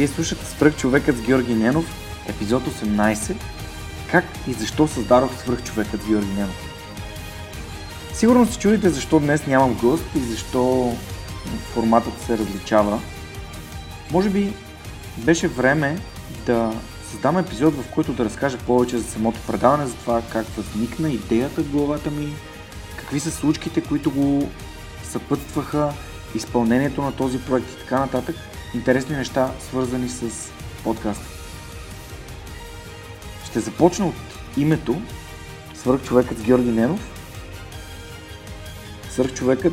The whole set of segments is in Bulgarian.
Вие слушате Свръхчовекът с Георги Ненов, епизод 18. Как и защо създадох Свръхчовекът с Георги Ненов? Сигурно се чудите защо днес нямам гост и защо форматът се различава. Може би беше време да създам епизод, в който да разкажа повече за самото предаване, за това как възникна идеята в главата ми, какви са случките, които го съпътстваха, изпълнението на този проект и така нататък – интересни неща, свързани с подкаста. Ще започна от името Свърхчовекът с Георги Ненов. Свърхчовекът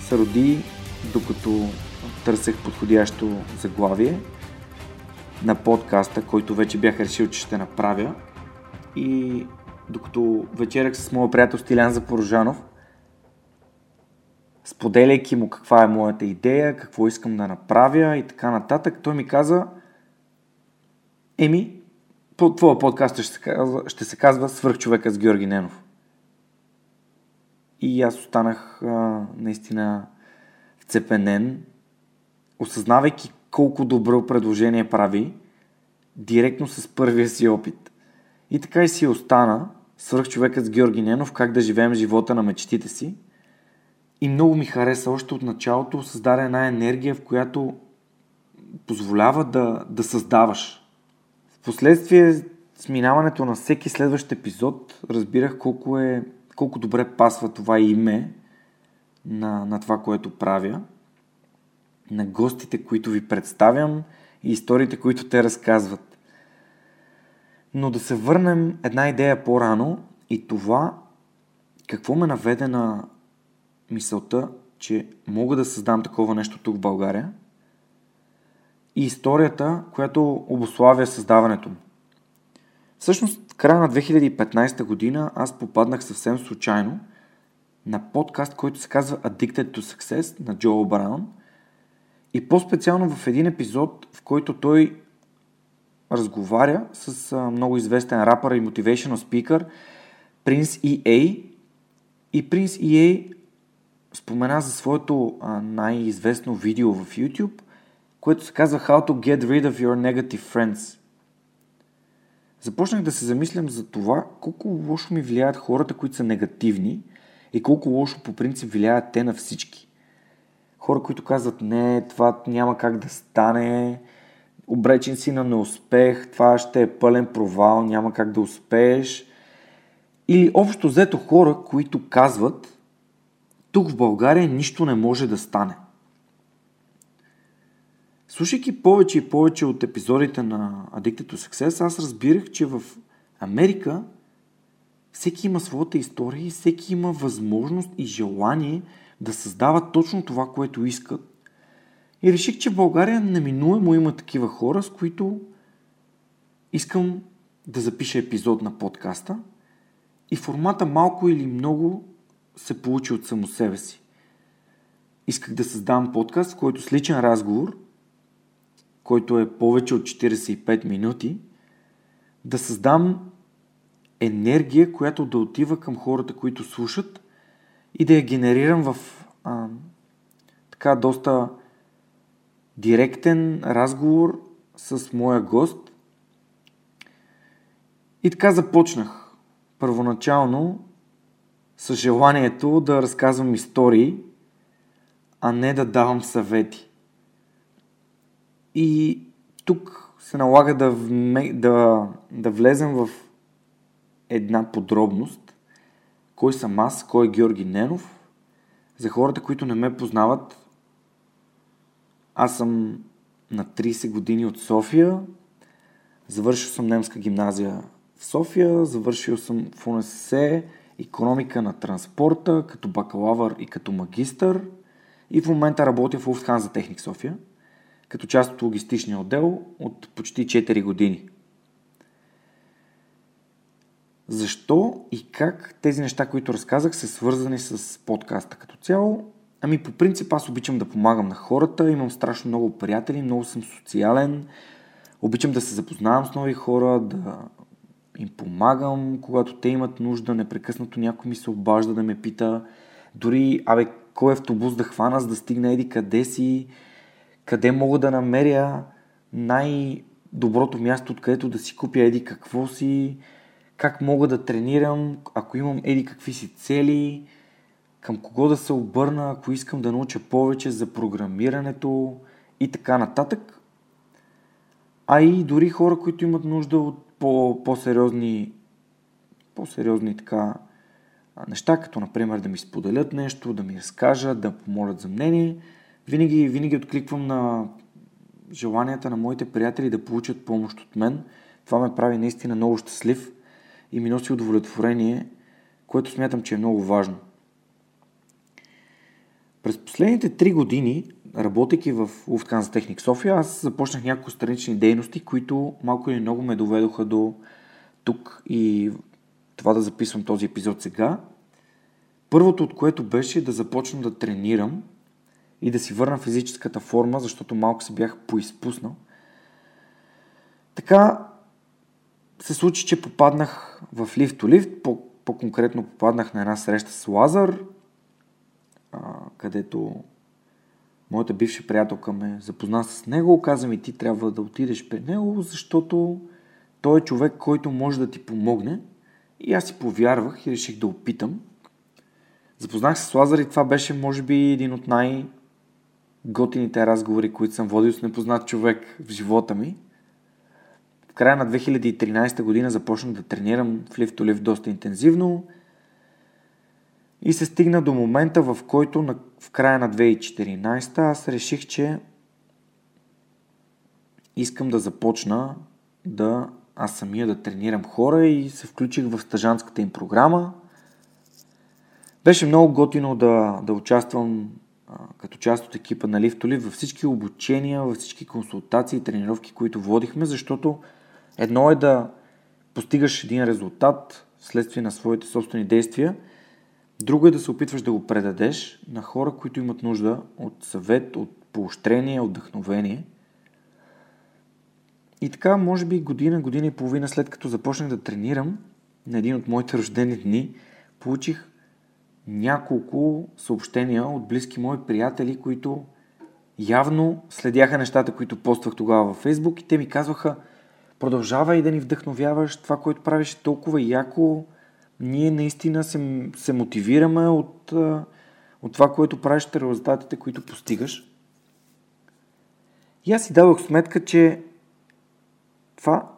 се роди докато търсех подходящо заглавие на подкаста, който вече бях решил, че ще направя. И докато вечерях с моят приятел Стилян Запорожанов, споделяйки му каква е моята идея, какво искам да направя и така нататък, той ми каза, еми, по твоя подкаст ще се казва, ще се казва Свърхчовека с Георги Ненов. И аз останах а, наистина вцепенен, осъзнавайки колко добро предложение прави, директно с първия си опит. И така и си остана Свърхчовекът с Георги Ненов, как да живеем живота на мечтите си – и много ми хареса още от началото, създаде една енергия, в която позволява да, да създаваш. Впоследствие, с минаването на всеки следващ епизод, разбирах колко, е, колко добре пасва това име на, на това, което правя, на гостите, които ви представям и историите, които те разказват. Но да се върнем една идея по-рано и това какво ме наведе на, мисълта, че мога да създам такова нещо тук в България и историята, която обославя създаването му. Всъщност, в края на 2015 година аз попаднах съвсем случайно на подкаст, който се казва Addicted to Success на Джо Браун и по-специално в един епизод, в който той разговаря с много известен рапър и motivational speaker Prince EA и Prince EA спомена за своето а, най-известно видео в YouTube, което се казва How to get rid of your negative friends. Започнах да се замислям за това колко лошо ми влияят хората, които са негативни и колко лошо по принцип влияят те на всички. Хора, които казват не, това няма как да стане, обречен си на неуспех, това ще е пълен провал, няма как да успееш. Или общо взето хора, които казват, тук в България нищо не може да стане. Слушайки повече и повече от епизодите на Addicted to Success, аз разбирах, че в Америка всеки има своята история и всеки има възможност и желание да създава точно това, което искат. И реших, че в България неминуемо има такива хора, с които искам да запиша епизод на подкаста и формата малко или много се получи от само себе си. Исках да създам подкаст, който с личен разговор, който е повече от 45 минути, да създам енергия, която да отива към хората, които слушат и да я генерирам в а, така доста директен разговор с моя гост. И така започнах. Първоначално с желанието да разказвам истории, а не да давам съвети. И тук се налага да, вме, да, да влезем в една подробност. Кой съм аз, кой е Георги Ненов. За хората, които не ме познават, аз съм на 30 години от София. Завършил съм немска гимназия в София, завършил съм в УНСС економика на транспорта като бакалавър и като магистър и в момента работя в Lufthansa Техник София като част от логистичния отдел от почти 4 години. Защо и как тези неща, които разказах, са свързани с подкаста като цяло? Ами по принцип аз обичам да помагам на хората, имам страшно много приятели, много съм социален, обичам да се запознавам с нови хора, да им помагам, когато те имат нужда, непрекъснато някой ми се обажда да ме пита, дори, абе, кой автобус да хвана, за да стигна еди къде си, къде мога да намеря най-доброто място, откъдето да си купя еди какво си, как мога да тренирам, ако имам еди какви си цели, към кого да се обърна, ако искам да науча повече за програмирането и така нататък. А и дори хора, които имат нужда от по, по-сериозни, по-сериозни така неща, като например да ми споделят нещо, да ми разкажат, да помолят за мнение. Винаги, винаги откликвам на желанията на моите приятели да получат помощ от мен. Това ме прави наистина много щастлив и ми носи удовлетворение, което смятам, че е много важно. През последните три години, работейки в Lufthansa Техник София, аз започнах няколко странични дейности, които малко или много ме доведоха до тук и това да записвам този епизод сега. Първото от което беше да започна да тренирам и да си върна физическата форма, защото малко се бях поизпуснал. Така се случи, че попаднах в лифт лифт, по-конкретно попаднах на една среща с Лазар, където моята бивша приятелка ме запозна с него, каза ми ти трябва да отидеш при него, защото той е човек, който може да ти помогне. И аз си повярвах и реших да опитам. Запознах се с Лазар и това беше, може би, един от най- готините разговори, които съм водил с непознат човек в живота ми. В края на 2013 година започнах да тренирам в лифт-лифт доста интензивно. И се стигна до момента, в който на, в края на 2014 аз реших, че искам да започна да аз самия да тренирам хора и се включих в стъжанската им програма. Беше много готино да, да участвам като част от екипа на Лифтоли във всички обучения, във всички консултации и тренировки, които водихме, защото едно е да постигаш един резултат вследствие на своите собствени действия – Друго е да се опитваш да го предадеш на хора, които имат нужда от съвет, от поощрение, от вдъхновение. И така, може би година, година и половина след като започнах да тренирам, на един от моите рождени дни, получих няколко съобщения от близки мои приятели, които явно следяха нещата, които поствах тогава във Фейсбук и те ми казваха продължавай да ни вдъхновяваш, това, което правиш е толкова яко, ние наистина се, се мотивираме от, от това, което правиш, резултатите, които постигаш. И аз си дадох сметка, че това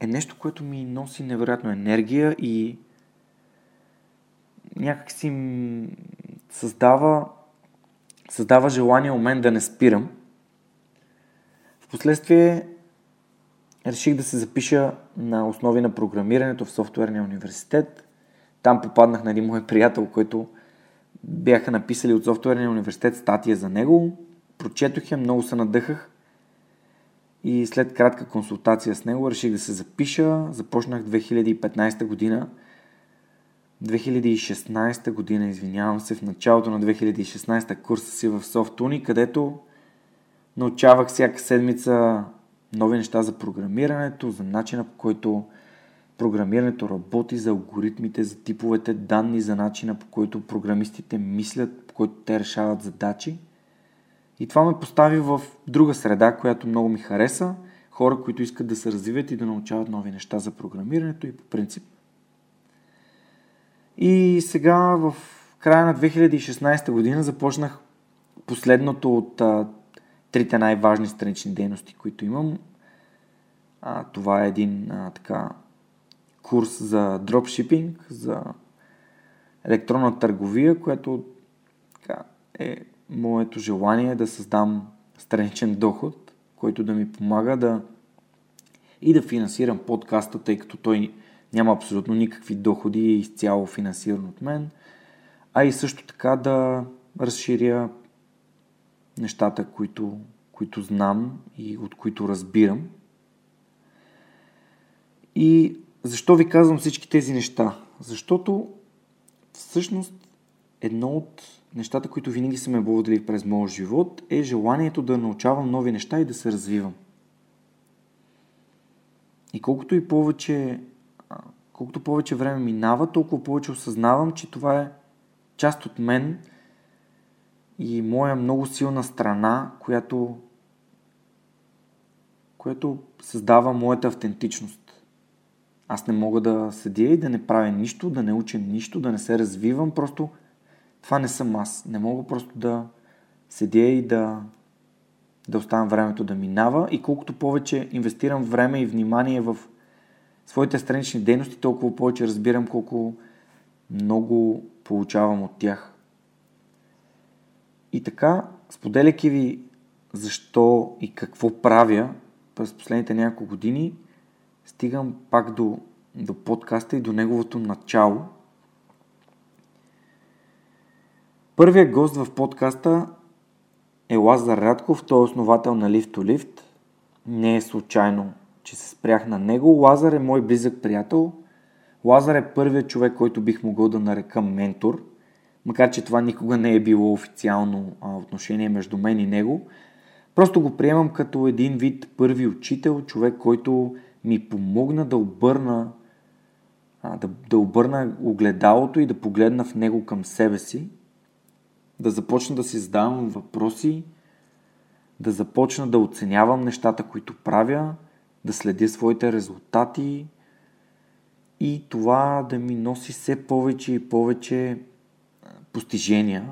е нещо, което ми носи невероятно енергия и някак си създава, създава желание у мен да не спирам. Впоследствие реших да се запиша на основи на програмирането в софтуерния университет. Там попаднах на един мой приятел, който бяха написали от софтуерния университет статия за него. Прочетох я, много се надъхах и след кратка консултация с него реших да се запиша. Започнах 2015 година. 2016 година, извинявам се, в началото на 2016 курса си в SoftUni, където научавах всяка седмица нови неща за програмирането, за начина по който програмирането работи, за алгоритмите, за типовете данни, за начина по който програмистите мислят, по който те решават задачи. И това ме постави в друга среда, която много ми хареса. Хора, които искат да се развиват и да научават нови неща за програмирането и по принцип. И сега в края на 2016 година започнах последното от трите най-важни странични дейности, които имам. А, това е един а, така курс за дропшипинг, за електронна търговия, което така, е моето желание да създам страничен доход, който да ми помага да и да финансирам подкаста, тъй като той няма абсолютно никакви доходи и изцяло финансиран от мен, а и също така да разширя нещата, които, които знам и от които разбирам. И защо ви казвам всички тези неща? Защото всъщност едно от нещата, които винаги са ме водили през моят живот е желанието да научавам нови неща и да се развивам. И колкото и повече, колкото повече време минава, толкова повече осъзнавам, че това е част от мен и моя много силна страна, която, която създава моята автентичност. Аз не мога да седя и да не правя нищо, да не уча нищо, да не се развивам, просто това не съм аз. Не мога просто да седя и да, да оставям времето да минава и колкото повече инвестирам време и внимание в своите странични дейности, толкова повече разбирам колко много получавам от тях. И така, споделяйки ви защо и какво правя през последните няколко години, стигам пак до, до подкаста и до неговото начало. Първият гост в подкаста е Лазар Радков, той е основател на Lift to Lift. Не е случайно, че се спрях на него. Лазар е мой близък приятел. Лазар е първият човек, който бих могъл да нарека ментор, макар че това никога не е било официално отношение между мен и него. Просто го приемам като един вид първи учител, човек, който ми помогна да обърна да, да обърна огледалото и да погледна в него към себе си да започна да си задавам въпроси, да започна да оценявам нещата, които правя, да следя своите резултати и това да ми носи все повече и повече постижения.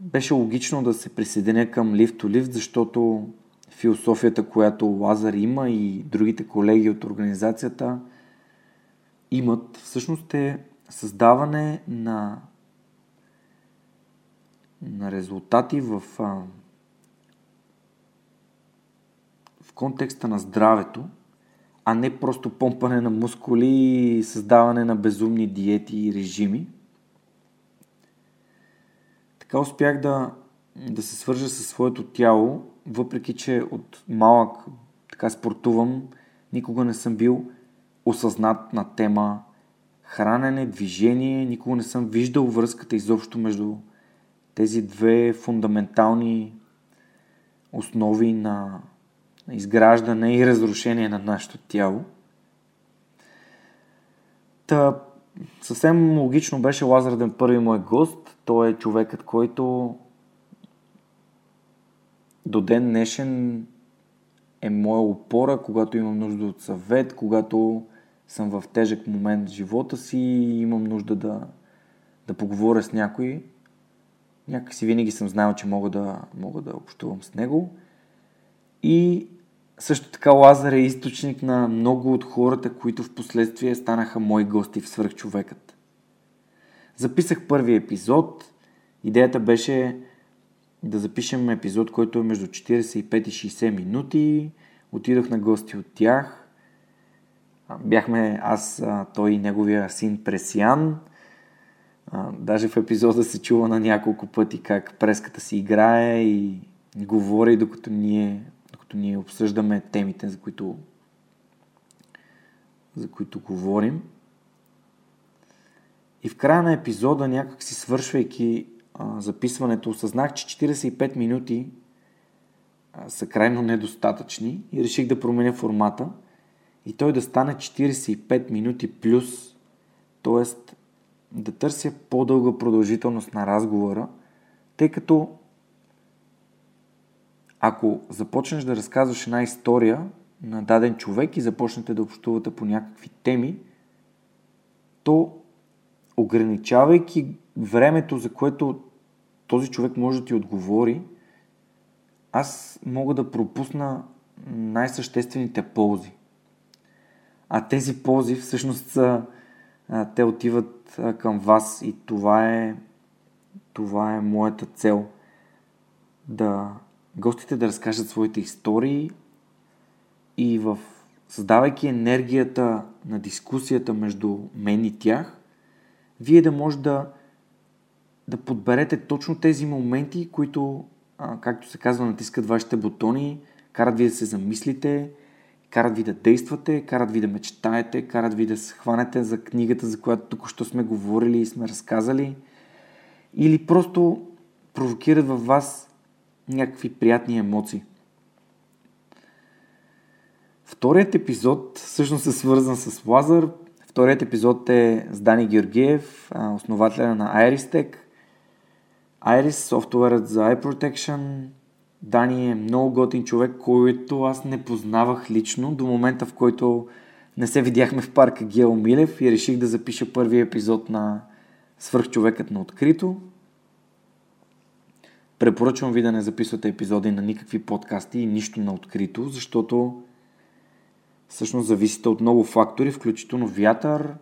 Беше логично да се присъединя към Lift to Lift, защото философията, която Лазар има и другите колеги от организацията имат, всъщност е създаване на, на резултати в, в контекста на здравето, а не просто помпане на мускули и създаване на безумни диети и режими. Така успях да, да се свържа със своето тяло, въпреки че от малък така спортувам, никога не съм бил осъзнат на тема хранене, движение. Никога не съм виждал връзката изобщо между тези две фундаментални основи на изграждане и разрушение на нашето тяло. Та, съвсем логично беше Лазар да е първи мой гост. Той е човекът, който до ден днешен е моя опора, когато имам нужда от съвет, когато съм в тежък момент в живота си и имам нужда да, да поговоря с някой. Някакси винаги съм знаел, че мога да, мога да общувам с него. И също така Лазар е източник на много от хората, които в последствие станаха мои гости в Свърхчовекът. Записах първи епизод. Идеята беше да запишем епизод, който е между 45 и 60 минути. Отидох на гости от тях. Бяхме аз, той и неговия син Пресиян. Даже в епизода се чува на няколко пъти как преската си играе и говори, докато ние, докато ние обсъждаме темите, за които, за които говорим. И в края на епизода, някак си свършвайки а, записването, осъзнах, че 45 минути а, са крайно недостатъчни и реших да променя формата – и той да стане 45 минути плюс, т.е. да търся по-дълга продължителност на разговора, тъй като ако започнеш да разказваш една история на даден човек и започнете да общувате по някакви теми, то ограничавайки времето, за което този човек може да ти отговори, аз мога да пропусна най-съществените ползи. А тези ползи всъщност са, те отиват към вас и това е, това е моята цел. Да гостите да разкажат своите истории и в създавайки енергията на дискусията между мен и тях, вие да може да, да подберете точно тези моменти, които, а, както се казва, натискат вашите бутони, карат ви да се замислите, карат ви да действате, карат ви да мечтаете, карат ви да се хванете за книгата, за която тук що сме говорили и сме разказали, или просто провокират във вас някакви приятни емоции. Вторият епизод всъщност е свързан с Лазар. Вторият епизод е с Дани Георгиев, основателя на IrisTech. Iris, софтуерът за Eye Protection. Дани е много готин човек, който аз не познавах лично до момента, в който не се видяхме в парка Гео Милев и реших да запиша първи епизод на Свърхчовекът на открито. Препоръчвам ви да не записвате епизоди на никакви подкасти и нищо на открито, защото всъщност зависите от много фактори, включително вятър,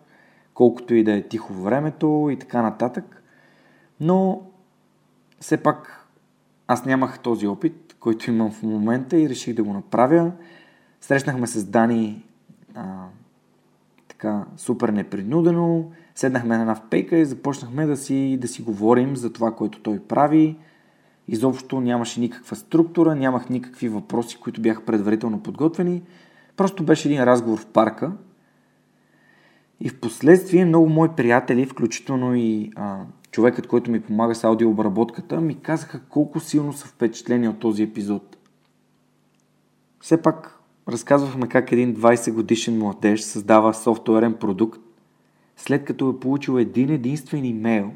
колкото и да е тихо времето и така нататък. Но все пак аз нямах този опит, който имам в момента и реших да го направя. Срещнахме се с Дани а, така супер непринудено, седнахме на една впейка и започнахме да си, да си говорим за това, което той прави. Изобщо нямаше никаква структура, нямах никакви въпроси, които бяха предварително подготвени. Просто беше един разговор в парка. И в последствие много мои приятели, включително и а, човекът, който ми помага с аудиообработката, ми казаха колко силно са впечатлени от този епизод. Все пак разказвахме как един 20 годишен младеж създава софтуерен продукт, след като е получил един единствен имейл.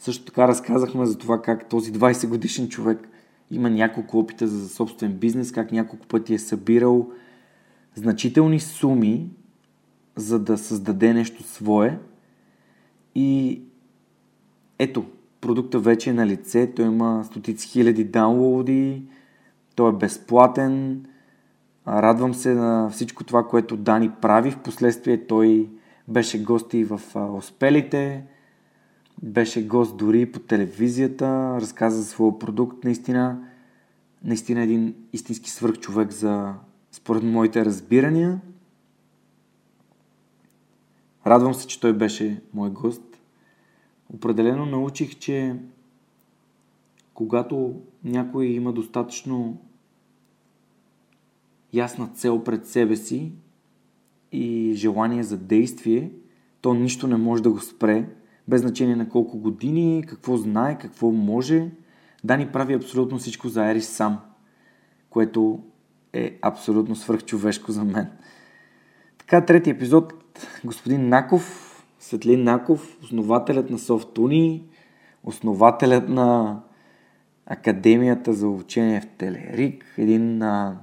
Също така разказахме за това как този 20 годишен човек има няколко опита за собствен бизнес, как няколко пъти е събирал значителни суми, за да създаде нещо свое. И ето, продукта вече е на лице, той има стотици хиляди даунлоуди, той е безплатен. Радвам се на всичко това, което Дани прави. Впоследствие той беше гост и в Успелите, беше гост дори по телевизията, разказа за своя продукт. Наистина, наистина един истински свърхчовек за, според моите разбирания. Радвам се, че той беше мой гост. Определено научих, че когато някой има достатъчно ясна цел пред себе си и желание за действие, то нищо не може да го спре, без значение на колко години, какво знае, какво може. Дани прави абсолютно всичко за Ерис сам, което е абсолютно свръхчовешко за мен. Така, трети епизод. Господин Наков, Светлин Наков, основателят на SoftUni, основателят на Академията за обучение в Телерик, един а,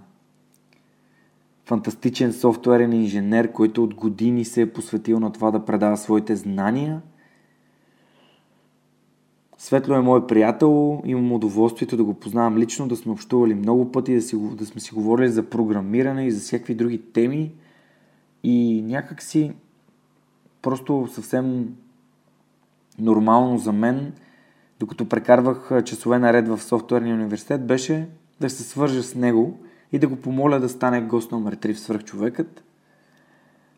фантастичен софтуерен инженер, който от години се е посветил на това да предава своите знания. Светло е мой приятел, имам удоволствието да го познавам лично, да сме общували много пъти, да, си, да сме си говорили за програмиране и за всякакви други теми. И някак си просто съвсем нормално за мен, докато прекарвах часове наред в софтуерния университет, беше да се свържа с него и да го помоля да стане гост номер 3 в свръхчовекът.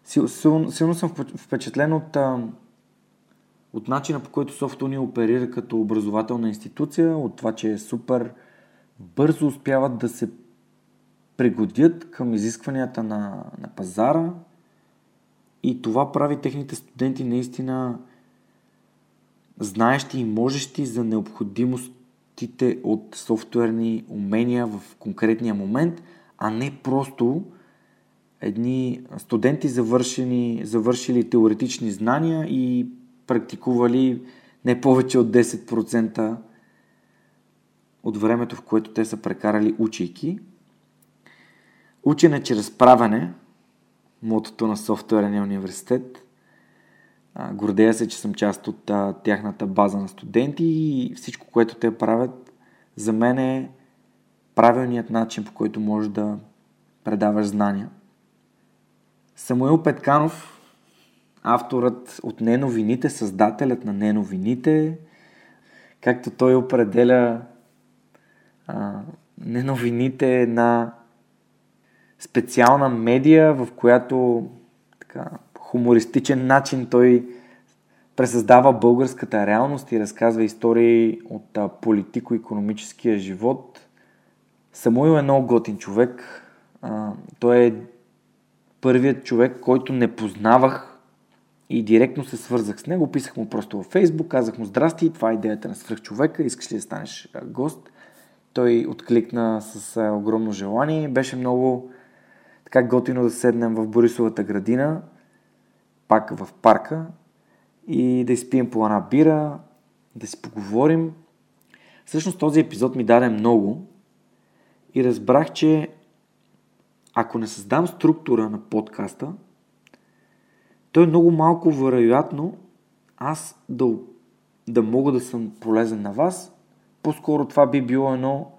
Силно, силно съм впечатлен от, от начина по който софтуни оперира като образователна институция, от това, че е супер бързо успяват да се пригодят към изискванията на, на пазара, и това прави техните студенти наистина знаещи и можещи за необходимостите от софтуерни умения в конкретния момент, а не просто едни студенти завършени, завършили теоретични знания и практикували не повече от 10% от времето, в което те са прекарали учейки. Учене чрез правене мотото на софтуерния университет. Гордея се, че съм част от тяхната база на студенти и всичко, което те правят, за мен е правилният начин, по който можеш да предаваш знания. Самуил Петканов, авторът от Неновините, създателят на Неновините, както той определя а, Неновините на специална медия, в която така, хумористичен начин той пресъздава българската реалност и разказва истории от политико-економическия живот. Самуил е много готин човек. А, той е първият човек, който не познавах и директно се свързах с него. Писах му просто във Фейсбук, казах му здрасти, това е идеята на свръхчовека, искаш ли да станеш гост? Той откликна с огромно желание. Беше много така готино да седнем в Борисовата градина, пак в парка и да изпием по една бира, да си поговорим. Всъщност този епизод ми даде много и разбрах, че ако не създам структура на подкаста, то е много малко вероятно аз да, да мога да съм полезен на вас. По-скоро това би било едно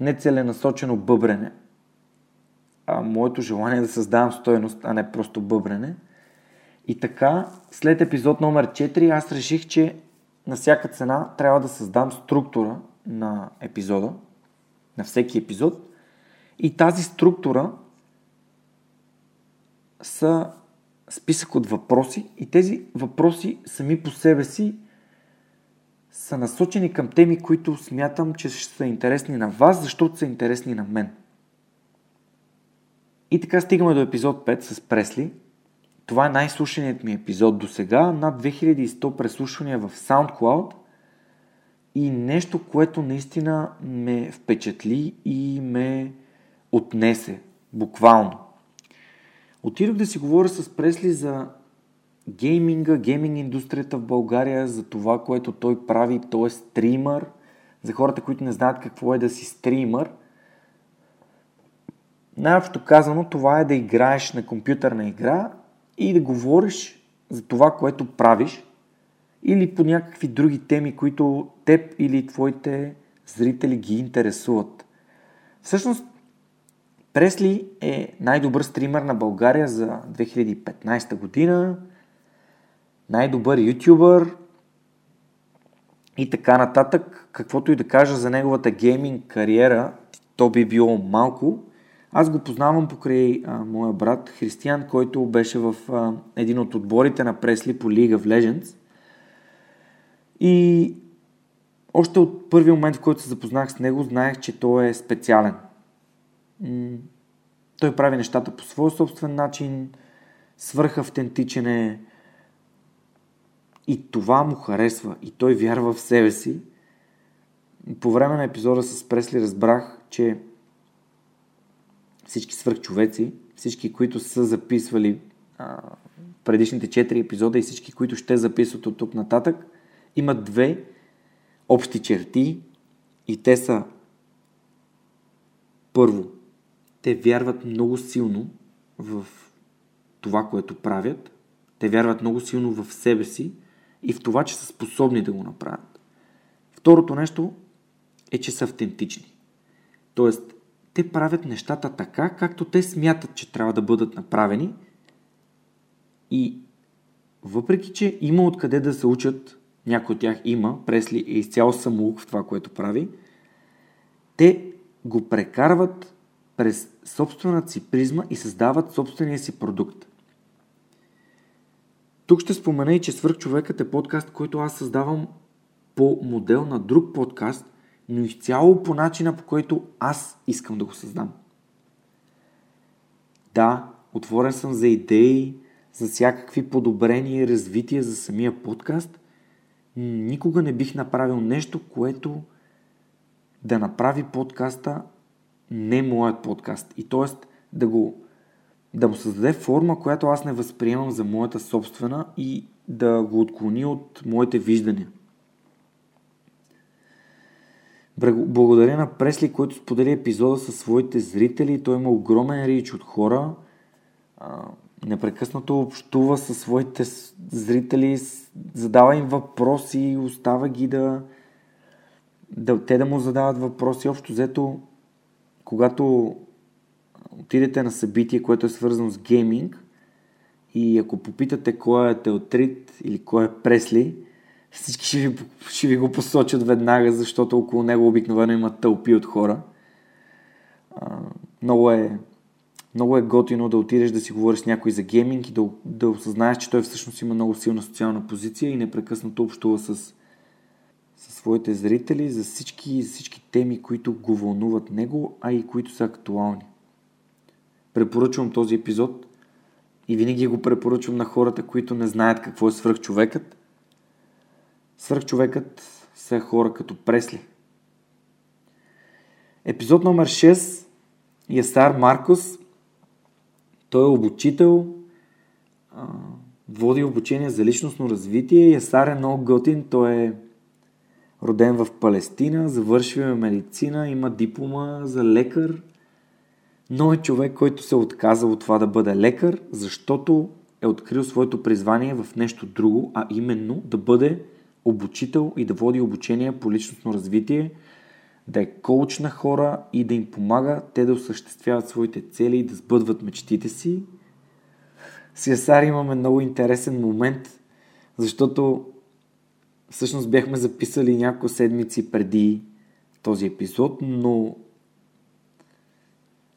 нецеленасочено бъбрене. А моето желание е да създавам стоеност, а не просто бъбрене. И така, след епизод номер 4, аз реших, че на всяка цена трябва да създам структура на епизода, на всеки епизод. И тази структура са списък от въпроси и тези въпроси сами по себе си са насочени към теми, които смятам, че ще са интересни на вас, защото са интересни на мен. И така стигаме до епизод 5 с Пресли. Това е най-слушаният ми епизод до сега. Над 2100 преслушвания в SoundCloud и нещо, което наистина ме впечатли и ме отнесе. Буквално. Отидох да си говоря с Пресли за гейминга, гейминг индустрията в България, за това, което той прави. Той е стримър. За хората, които не знаят какво е да си стримър. Най-общо казано, това е да играеш на компютърна игра и да говориш за това, което правиш или по някакви други теми, които теб или твоите зрители ги интересуват. Всъщност, Пресли е най-добър стример на България за 2015 година, най-добър ютубър и така нататък. Каквото и да кажа за неговата гейминг кариера, то би било малко. Аз го познавам покрай а, моя брат Християн, който беше в а, един от отборите на Пресли по League of Legends. И още от първия момент, в който се запознах с него, знаех, че той е специален. Той прави нещата по своя собствен начин, свърхавтентичен е и това му харесва и той вярва в себе си. По време на епизода с Пресли разбрах, че всички свърхчовеци, всички, които са записвали а, предишните 4 епизода и всички, които ще записват от тук нататък, имат две общи черти и те са първо, те вярват много силно в това, което правят. Те вярват много силно в себе си и в това, че са способни да го направят. Второто нещо е, че са автентични. Тоест, те правят нещата така, както те смятат, че трябва да бъдат направени. И въпреки, че има откъде да се учат, някой от тях има, Пресли е изцяло самоук в това, което прави, те го прекарват през собствената си призма и създават собствения си продукт. Тук ще спомена и, че Свърхчовекът е подкаст, който аз създавам по модел на друг подкаст, но изцяло по начина, по който аз искам да го създам. Да, отворен съм за идеи, за всякакви подобрения и развития за самия подкаст. Никога не бих направил нещо, което да направи подкаста не моят подкаст. И т.е. да го да му създаде форма, която аз не възприемам за моята собствена и да го отклони от моите виждания. Благодаря на Пресли, който сподели епизода със своите зрители. Той има огромен рич от хора. Непрекъснато общува със своите зрители, задава им въпроси, остава ги да, да те да му задават въпроси. Общо взето, когато отидете на събитие, което е свързано с гейминг и ако попитате кой е Теотрит или кой е Пресли, всички ще ви, ще ви го посочат веднага, защото около него обикновено има тълпи от хора. Много е много е готино да отидеш да си говориш с някой за гейминг и да, да осъзнаеш, че той всъщност има много силна социална позиция и непрекъснато общува с, с своите зрители за всички, всички теми, които го вълнуват него, а и които са актуални. Препоръчвам този епизод и винаги го препоръчвам на хората, които не знаят какво е свръхчовекът. Свръхчовекът са хора като Пресли. Епизод номер 6 Ясар Маркос той е обучител, води обучение за личностно развитие. Ясар е много готин. Той е роден в Палестина, завършил е медицина, има диплома за лекар. Но е човек, който се е отказал от това да бъде лекар, защото е открил своето призвание в нещо друго, а именно да бъде обучител и да води обучение по личностно развитие, да е коуч на хора и да им помага те да осъществяват своите цели и да сбъдват мечтите си. С Ясар имаме много интересен момент, защото всъщност бяхме записали няколко седмици преди този епизод, но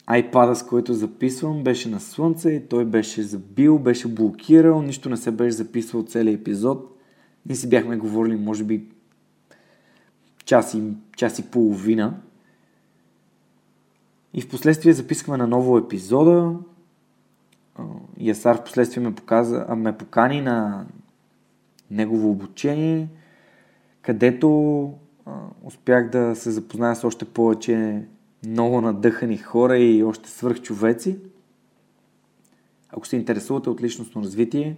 iPad, с който записвам, беше на слънце и той беше забил, беше блокирал, нищо не се беше записвал целият епизод. Ние си бяхме говорили, може би, час и, час и половина. И в последствие записахме на ново епизода. Ясар в последствие ме, показа, ме покани на негово обучение, където а, успях да се запозная с още повече много надъхани хора и още свръхчовеци. Ако се интересувате от личностно развитие,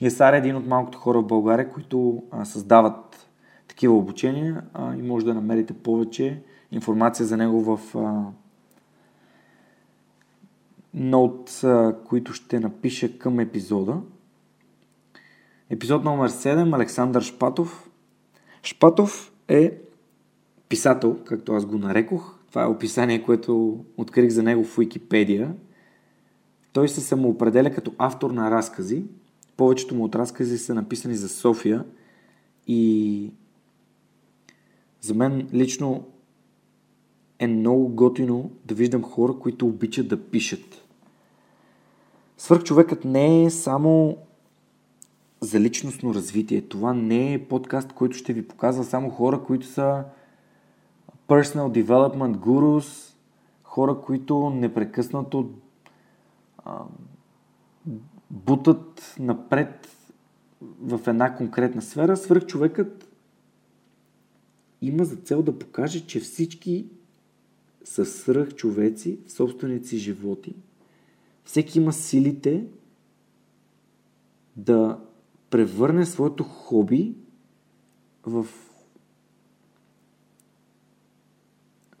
Ясар е един от малкото хора в България, които а, създават такива обучения а, и може да намерите повече информация за него в а, ноут, а, които ще напиша към епизода. Епизод номер 7. Александър Шпатов. Шпатов е писател, както аз го нарекох. Това е описание, което открих за него в Википедия. Той се самоопределя като автор на разкази. Повечето му от разкази са написани за София и за мен лично е много готино да виждам хора, които обичат да пишат. Свърхчовекът не е само за личностно развитие. Това не е подкаст, който ще ви показва само хора, които са personal development gurus, хора, които непрекъснато а, бутат напред в една конкретна сфера. Свърхчовекът има за цел да покаже, че всички са свръхчовеци в собствените си животи. Всеки има силите да превърне своето хоби в,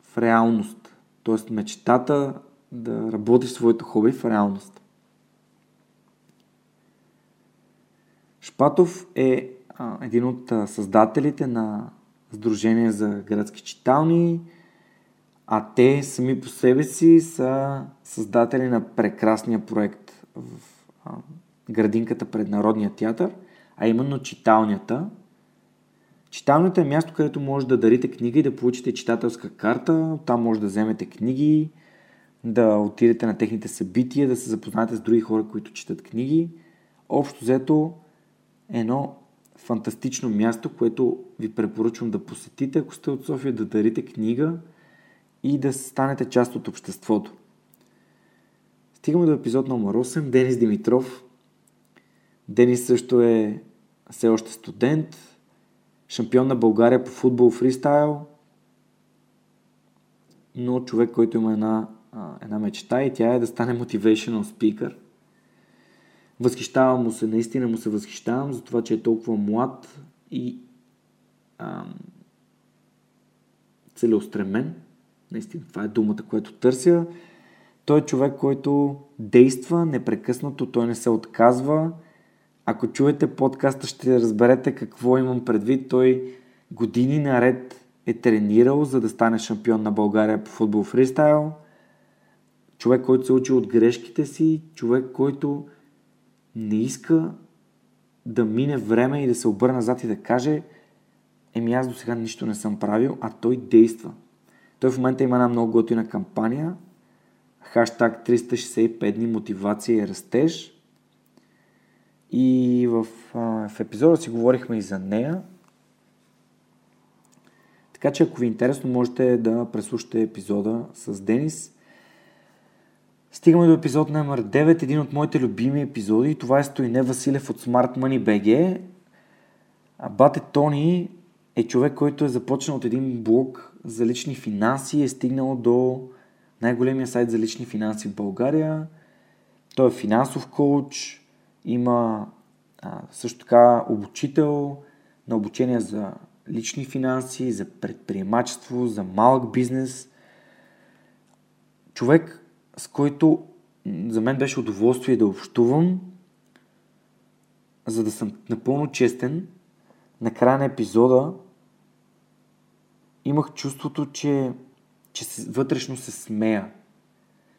в реалност. Тоест мечтата да работи своето хоби в реалност. Шпатов е а, един от а, създателите на Сдружение за градски читални, а те сами по себе си са създатели на прекрасния проект в а, градинката пред Народния театър, а именно читалнята. Читалнята е място, където може да дарите книга и да получите читателска карта. Там може да вземете книги, да отидете на техните събития, да се запознаете с други хора, които четат книги. Общо взето едно фантастично място, което ви препоръчвам да посетите, ако сте от София, да дарите книга и да станете част от обществото. Стигаме до епизод номер 8. Денис Димитров. Денис също е все още студент, шампион на България по футбол фристайл, но човек, който има една, една мечта и тя е да стане motivational speaker – Възхищавам му се, наистина му се възхищавам за това, че е толкова млад и ам, целеустремен. Наистина, това е думата, която търся. Той е човек, който действа непрекъснато, той не се отказва, ако чуете подкаста, ще разберете какво имам предвид. Той години наред е тренирал, за да стане шампион на България по футбол фристайл. Човек, който се учи от грешките си, човек, който не иска да мине време и да се обърне назад и да каже еми аз до сега нищо не съм правил, а той действа. Той в момента има една много готина кампания, хаштаг 365 дни мотивация и растеж. И в, в епизода си говорихме и за нея. Така че ако ви е интересно, можете да преслушате епизода с Денис. Стигаме до епизод номер 9, един от моите любими епизоди. Това е Стойне Василев от Smart Money BG. Бате Тони е човек, който е започнал от един блог за лични финанси и е стигнал до най-големия сайт за лични финанси в България. Той е финансов коуч, има а, също така обучител на обучение за лични финанси, за предприемачество, за малък бизнес. Човек, с който за мен беше удоволствие да общувам, за да съм напълно честен, на края на епизода имах чувството, че, че вътрешно се смея.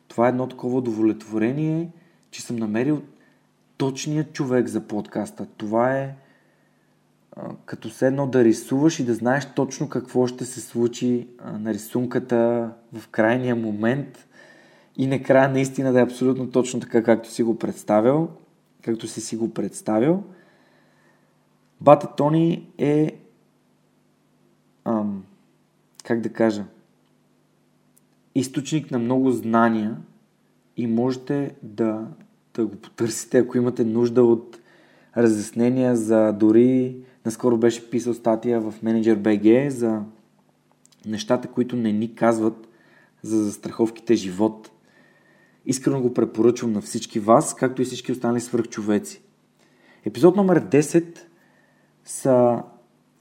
Това е едно такова удовлетворение, че съм намерил точният човек за подкаста. Това е а, като се едно да рисуваш и да знаеш точно какво ще се случи а, на рисунката в крайния момент и накрая наистина да е абсолютно точно така, както си го представил, както си си го представил. Бата Тони е ам, как да кажа източник на много знания и можете да да го потърсите, ако имате нужда от разяснения за дори, наскоро беше писал статия в Manager BG за нещата, които не ни казват за застраховките живот. Искрено го препоръчвам на всички вас, както и всички останали свръхчовеци. Епизод номер 10 са...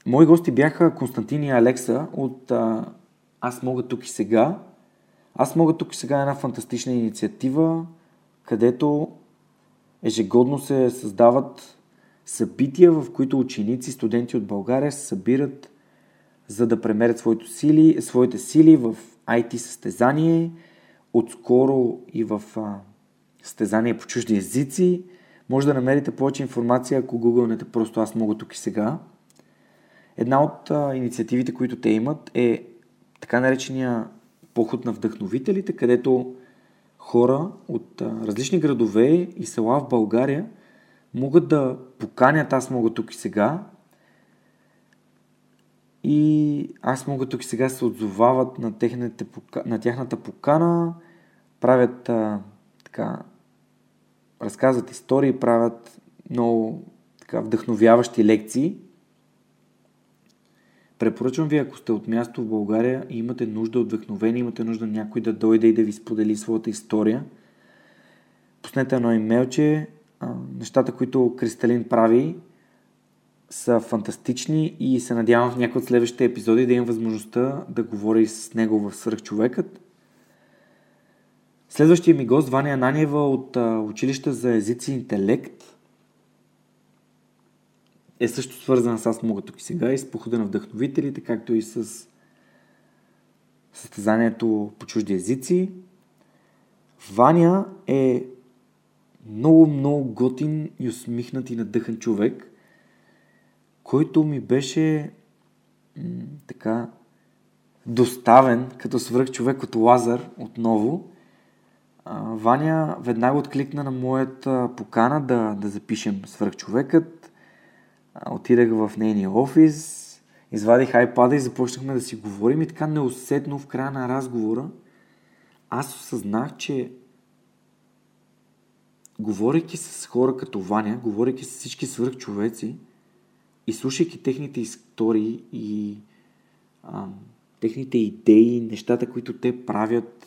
Мои гости бяха Константин и Алекса от Аз мога тук и сега. Аз мога тук и сега е една фантастична инициатива, където Ежегодно се създават събития, в които ученици, студенти от България се събират за да премерят своите сили, своите сили в IT състезание, отскоро и в а, състезание по чужди езици. Може да намерите повече информация, ако гугълнете просто аз мога тук и сега. Една от а, инициативите, които те имат е така наречения поход на вдъхновителите, където хора от различни градове и села в България могат да поканят Аз мога тук и сега. И Аз мога тук и сега се отзовават на, техните, на тяхната покана, правят а, така, разказват истории, правят много така, вдъхновяващи лекции – Препоръчвам ви, ако сте от място в България и имате нужда от вдъхновение, имате нужда някой да дойде и да ви сподели своята история, пуснете едно имейлче. Нещата, които Кристалин прави, са фантастични и се надявам в някои от следващите епизоди да имам възможността да говоря с него в Свърхчовекът. Следващия ми гост, Ваня Ананиева от Училище за езици и интелект, е също свързана с Аз мога тук и сега и с похода на вдъхновителите, както и с състезанието по чужди езици. Ваня е много, много готин и усмихнат и надъхан човек, който ми беше м- така доставен като свръх човек от Лазар отново. А, Ваня веднага откликна на моята покана да, да запишем свръхчовекът отидах в нейния офис, извадих iPad и започнахме да си говорим и така неусетно в края на разговора аз осъзнах, че говорейки с хора като Ваня, говорейки с всички свръхчовеци и слушайки техните истории и а, техните идеи, нещата, които те правят,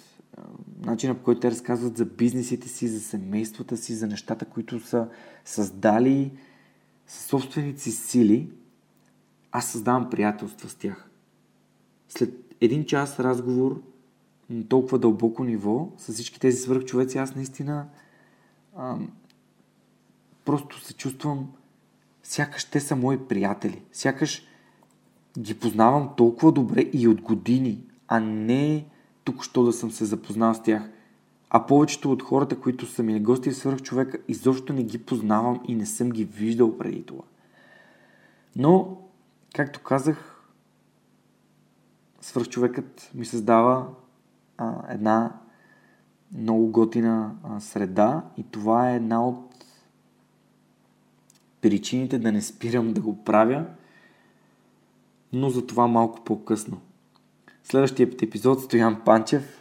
начина по който те разказват за бизнесите си, за семействата си, за нещата, които са създали, със собствените си сили, аз създавам приятелства с тях. След един час разговор на толкова дълбоко ниво, с всички тези свърхчовеци, аз наистина ам, просто се чувствам сякаш те са мои приятели. Сякаш ги познавам толкова добре и от години, а не тук що да съм се запознал с тях. А повечето от хората, които са ми гости свърх човека, изобщо не ги познавам и не съм ги виждал преди това. Но, както казах, свърхчовекът ми създава а, една много готина а, среда и това е една от причините да не спирам да го правя, но за това малко по-късно. Следващият епизод Стоян Панчев,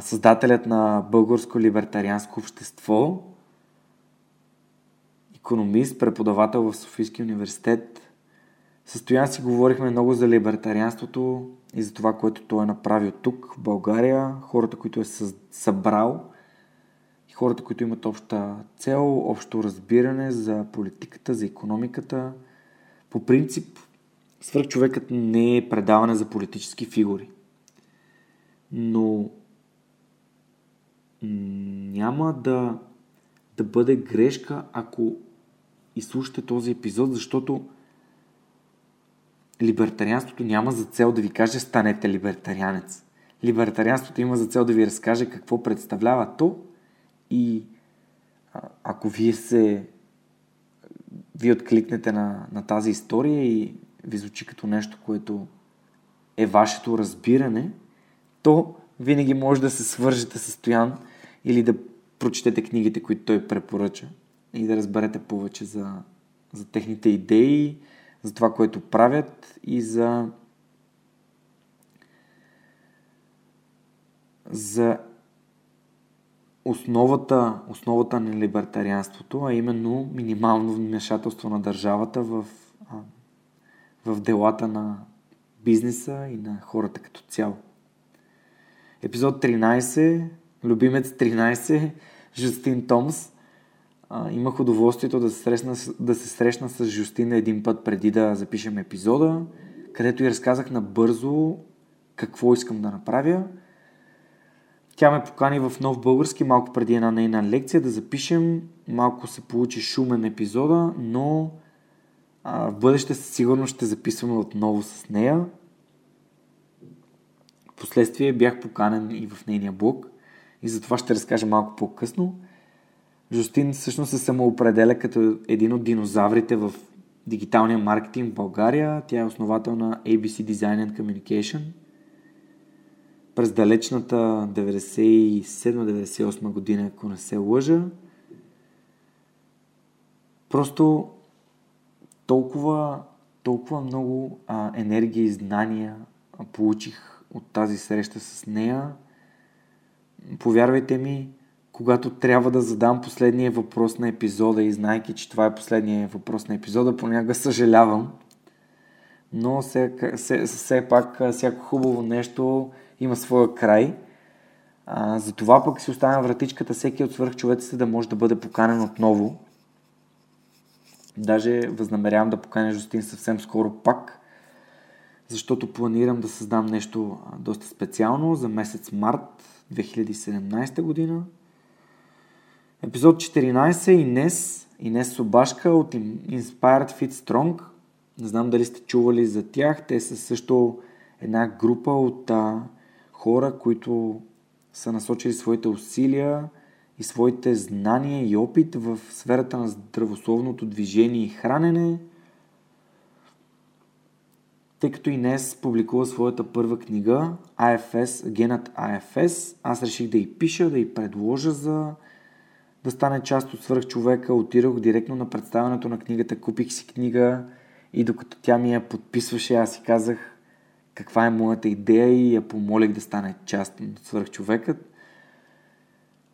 създателят на Българско либертарианско общество, економист, преподавател в Софийския университет. С си говорихме много за либертарианството и за това, което той е направил тук, в България, хората, които е събрал и хората, които имат обща цел, общо разбиране за политиката, за економиката. По принцип, свърхчовекът не е предаване за политически фигури. Но няма да, да бъде грешка, ако изслушате този епизод, защото либертарианството няма за цел да ви каже станете либертарианец. Либертарианството има за цел да ви разкаже какво представлява то и ако вие се вие откликнете на, на тази история и ви звучи като нещо, което е вашето разбиране, то винаги може да се свържете с Стоян или да прочетете книгите, които той препоръча и да разберете повече за, за техните идеи, за това, което правят и за за основата, основата на либертарианството, а именно минимално вмешателство на държавата в, в делата на бизнеса и на хората като цяло. Епизод 13, любимец 13, Жустин Томс. А, имах удоволствието да се, срещна, да се срещна с Жустин един път преди да запишем епизода, където и разказах набързо какво искам да направя – тя ме покани в нов български малко преди една нейна лекция да запишем. Малко се получи шумен епизода, но а, в бъдеще със сигурност ще записваме отново с нея. Впоследствие бях поканен и в нейния блог и за това ще разкажа малко по-късно. Жустин всъщност се самоопределя като един от динозаврите в дигиталния маркетинг в България. Тя е основател на ABC Design and Communication – през далечната 97-98 година, ако не се лъжа. Просто толкова, толкова много а, енергия и знания получих от тази среща с нея. Повярвайте ми, когато трябва да задам последния въпрос на епизода и знайки, че това е последния въпрос на епизода, понякога съжалявам. Но все, все, все пак всяко хубаво нещо има своя край. А, затова пък си оставям вратичката всеки от свърхчовеците да може да бъде поканен отново. Даже възнамерявам да поканя Жустин съвсем скоро пак, защото планирам да създам нещо доста специално за месец март 2017 година. Епизод 14 Инес, Инес Собашка от Inspired Fit Strong. Не знам дали сте чували за тях. Те са също една група от а, хора, които са насочили своите усилия и своите знания и опит в сферата на здравословното движение и хранене, тъй като Инес публикува своята първа книга AFS, генът AFS, аз реших да й пиша, да й предложа за да стане част от свръхчовека. Отидох директно на представянето на книгата, купих си книга и докато тя ми я подписваше, аз си казах, каква е моята идея и я помолих да стане част от свърхчовекът.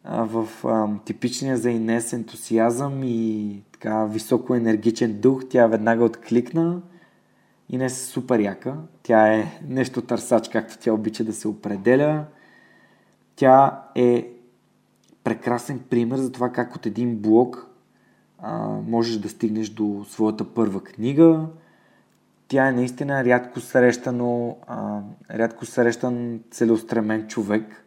В а, типичния за Инес ентусиазъм и така високо енергичен дух, тя веднага откликна. Инес е супер яка. Тя е нещо търсач, както тя обича да се определя. Тя е прекрасен пример за това как от един блог а, можеш да стигнеш до своята първа книга, тя е наистина рядко срещано, а, рядко срещан целеустремен човек.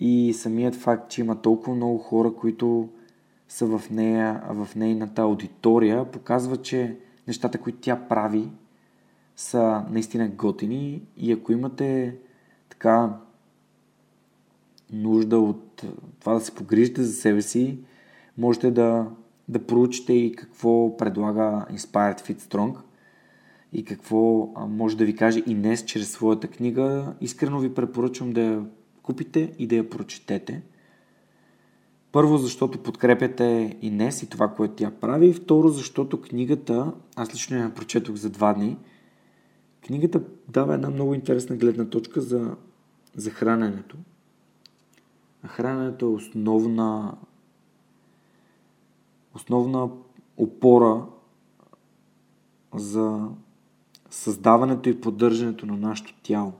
И самият факт, че има толкова много хора, които са в нея, в нейната аудитория, показва, че нещата, които тя прави, са наистина готини и ако имате така нужда от това да се погрижите за себе си, можете да, да проучите и какво предлага Inspired Fit Strong и какво може да ви каже и днес чрез своята книга. Искрено ви препоръчвам да я купите и да я прочетете. Първо, защото подкрепяте и днес и това, което тя прави. Второ, защото книгата, аз лично я прочетох за два дни, книгата дава една много интересна гледна точка за, за храненето. А храненето е основна, основна опора за създаването и поддържането на нашето тяло.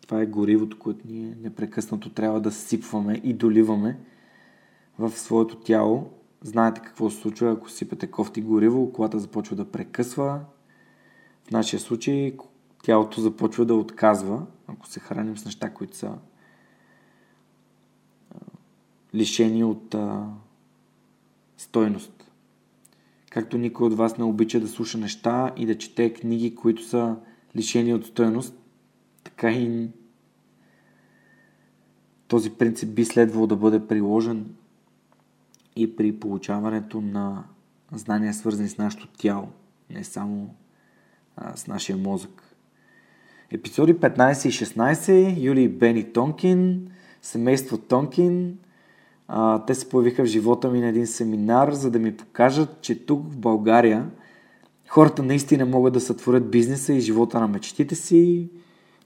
Това е горивото, което ние непрекъснато трябва да сипваме и доливаме в своето тяло. Знаете какво се случва, ако сипете кофти гориво, колата започва да прекъсва. В нашия случай тялото започва да отказва, ако се храним с неща, които са лишени от а, стойност. Както никой от вас не обича да слуша неща и да чете книги, които са лишени от стойност, така и този принцип би следвало да бъде приложен и при получаването на знания, свързани с нашето тяло, не само с нашия мозък. Епизоди 15 и 16, Юли и Бени Тонкин, семейство Тонкин, а, те се появиха в живота ми на един семинар, за да ми покажат, че тук в България хората наистина могат да сътворят бизнеса и живота на мечтите си.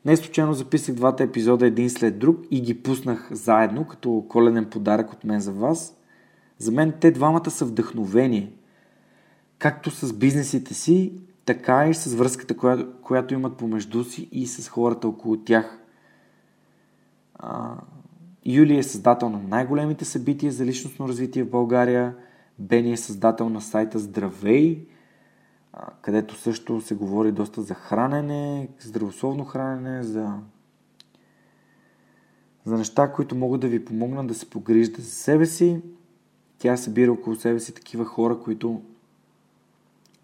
Не случайно записах двата епизода един след друг и ги пуснах заедно, като коледен подарък от мен за вас. За мен те двамата са вдъхновение. Както с бизнесите си, така и с връзката, която, която имат помежду си и с хората около тях. А, Юли е създател на най-големите събития за личностно развитие в България. Бени е създател на сайта Здравей, където също се говори доста за хранене, здравословно хранене, за, за неща, които могат да ви помогнат да се погрижите за себе си. Тя събира около себе си такива хора, които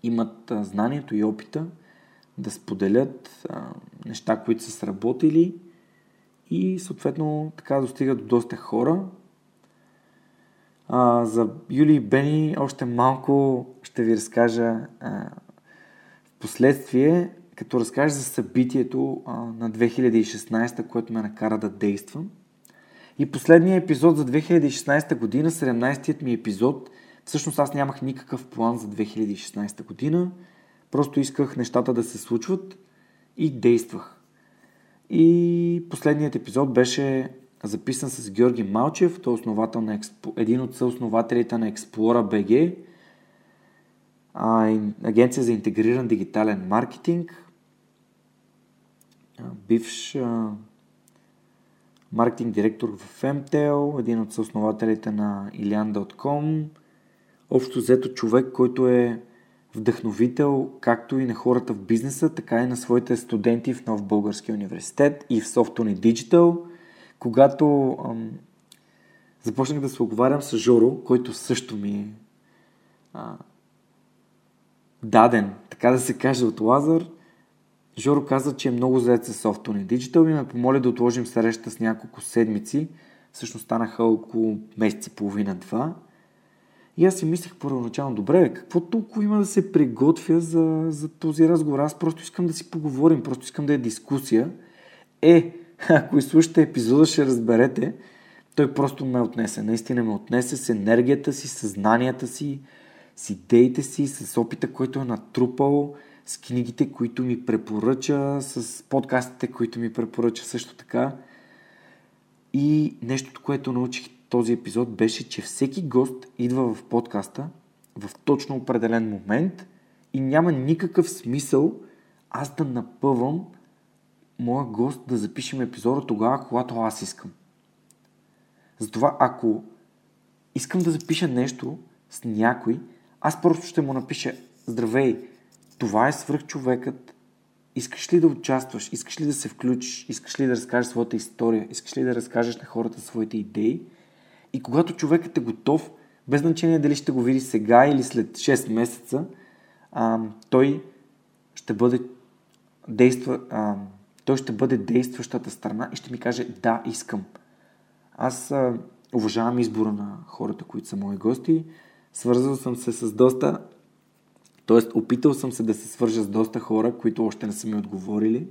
имат знанието и опита да споделят неща, които са сработили и съответно така достига до доста хора. А, за Юли и Бени още малко ще ви разкажа в последствие, като разкажа за събитието а, на 2016, което ме накара да действам. И последният епизод за 2016 година, 17-тият ми епизод, всъщност аз нямах никакъв план за 2016 година, просто исках нещата да се случват и действах. И последният епизод беше записан с Георги Малчев, той е основател на Expo, един от съоснователите на Explora BG, агенция за интегриран дигитален маркетинг, бивш маркетинг директор в MTEL, един от съоснователите на Ilian.com, общо взето човек, който е вдъхновител както и на хората в бизнеса, така и на своите студенти в Нов Български университет и в Softone Digital. Когато ам, започнах да се оговарям с Жоро, който също ми е а, даден, така да се каже, от Лазар, Жоро каза, че е много заед с Softone Digital и ме помоли да отложим среща с няколко седмици. Всъщност станаха около месец и половина-два. И аз си мислех първоначално, добре, какво толкова има да се приготвя за, за този разговор? Аз просто искам да си поговорим, просто искам да е дискусия. Е, ако изслушате епизода, ще разберете, той просто ме отнесе. Наистина ме отнесе с енергията си, съзнанията си, с идеите си, с опита, който е натрупал, с книгите, които ми препоръча, с подкастите, които ми препоръча също така. И нещото, което научих този епизод беше, че всеки гост идва в подкаста в точно определен момент и няма никакъв смисъл аз да напъвам моя гост да запишем епизода тогава, когато аз искам. Затова ако искам да запиша нещо с някой, аз просто ще му напиша Здравей, това е свръхчовекът. Искаш ли да участваш? Искаш ли да се включиш? Искаш ли да разкажеш своята история? Искаш ли да разкажеш на хората своите идеи? И когато човекът е готов, без значение дали ще го види сега или след 6 месеца, а, той ще бъде действа, а, той ще бъде действащата страна и ще ми каже да, искам. Аз а, уважавам избора на хората, които са мои гости. Свързал съм се с доста, т.е. опитал съм се да се свържа с доста хора, които още не са ми отговорили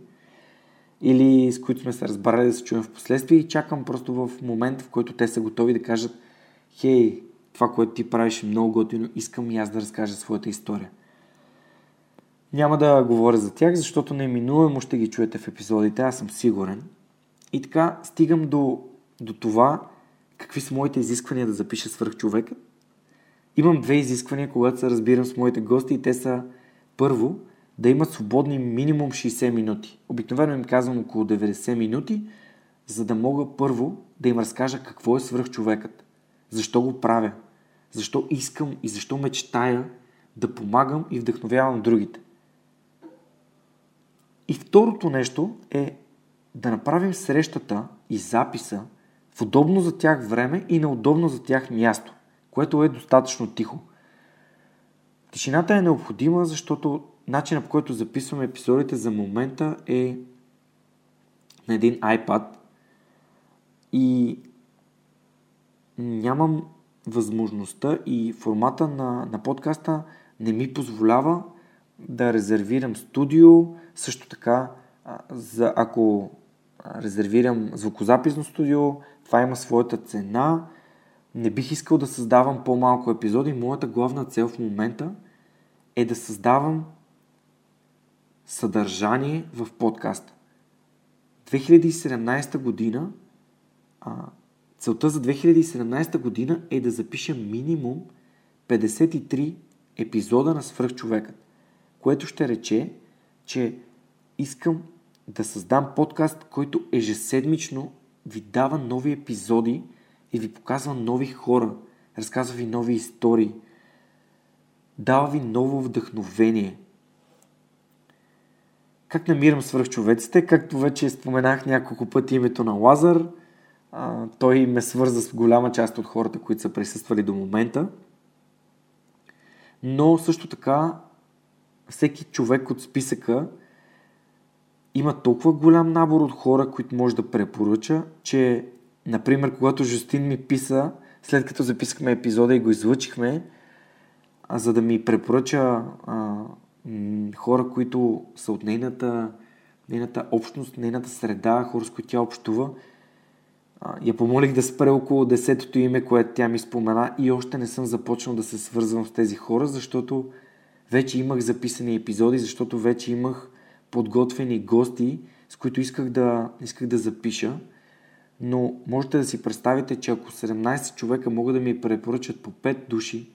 или с които сме се разбрали да се чуем в последствие и чакам просто в момент, в който те са готови да кажат хей, това, което ти правиш е много готино, искам и аз да разкажа своята история. Няма да говоря за тях, защото неминуемо ще ги чуете в епизодите, аз съм сигурен. И така стигам до, до това, какви са моите изисквания да запиша свърх човека. Имам две изисквания, когато се разбирам с моите гости и те са първо, да имат свободни минимум 60 минути. Обикновено им казвам около 90 минути, за да мога първо да им разкажа какво е свръх човекът, защо го правя, защо искам и защо мечтая да помагам и вдъхновявам другите. И второто нещо е да направим срещата и записа в удобно за тях време и неудобно за тях място, което е достатъчно тихо. Тишината е необходима, защото начинът по който записваме епизодите за момента е на един iPad и нямам възможността и формата на, на подкаста не ми позволява да резервирам студио, също така за, ако резервирам звукозаписно студио, това има своята цена. Не бих искал да създавам по-малко епизоди. Моята главна цел в момента е да създавам съдържание в подкаста. 2017 година, а, целта за 2017 година е да запишем минимум 53 епизода на Свръхчовекът, което ще рече, че искам да създам подкаст, който ежеседмично ви дава нови епизоди и ви показва нови хора, разказва ви нови истории, дава ви ново вдъхновение – как намирам свръхчовеците? Както вече споменах няколко пъти името на Лазар, а, той ме свърза с голяма част от хората, които са присъствали до момента. Но също така, всеки човек от списъка има толкова голям набор от хора, които може да препоръча, че, например, когато Жустин ми писа, след като записахме епизода и го излъчихме, а, за да ми препоръча а, хора, които са от нейната, нейната общност, нейната среда, хора с които тя общува. Я помолих да спре около десетото име, което тя ми спомена и още не съм започнал да се свързвам с тези хора, защото вече имах записани епизоди, защото вече имах подготвени гости, с които исках да, исках да запиша. Но можете да си представите, че ако 17 човека могат да ми препоръчат по 5 души,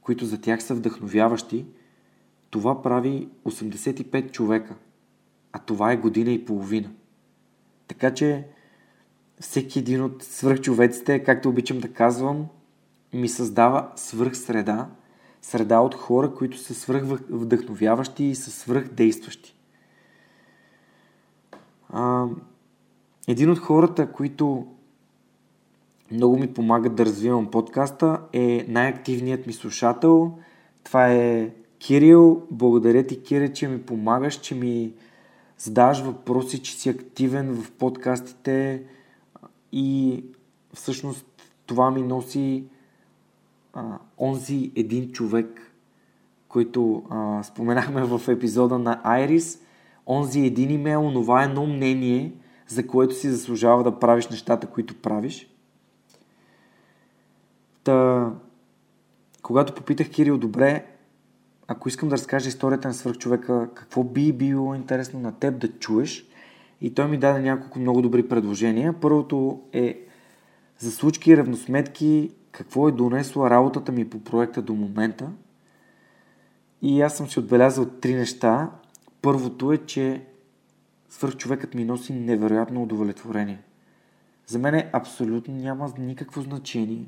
които за тях са вдъхновяващи, това прави 85 човека, а това е година и половина. Така че всеки един от свръхчовеците, както обичам да казвам, ми създава свръхсреда, среда от хора, които са свръхвдъхновяващи и са свръхдействащи. А, един от хората, които много ми помагат да развивам подкаста е най-активният ми слушател. Това е Кирил, благодаря ти, Кире, че ми помагаш, че ми задаваш въпроси, че си активен в подкастите и всъщност това ми носи а, онзи един човек, който а, споменахме в епизода на Айрис, онзи един имейл, това е едно мнение, за което си заслужава да правиш нещата, които правиш. Та, когато попитах Кирил, добре, ако искам да разкажа историята на свърхчовека, какво би било интересно на теб да чуеш? И той ми даде няколко много добри предложения. Първото е за случки и равносметки, какво е донесла работата ми по проекта до момента. И аз съм си отбелязал три неща. Първото е, че свърхчовекът ми носи невероятно удовлетворение. За мен абсолютно няма никакво значение,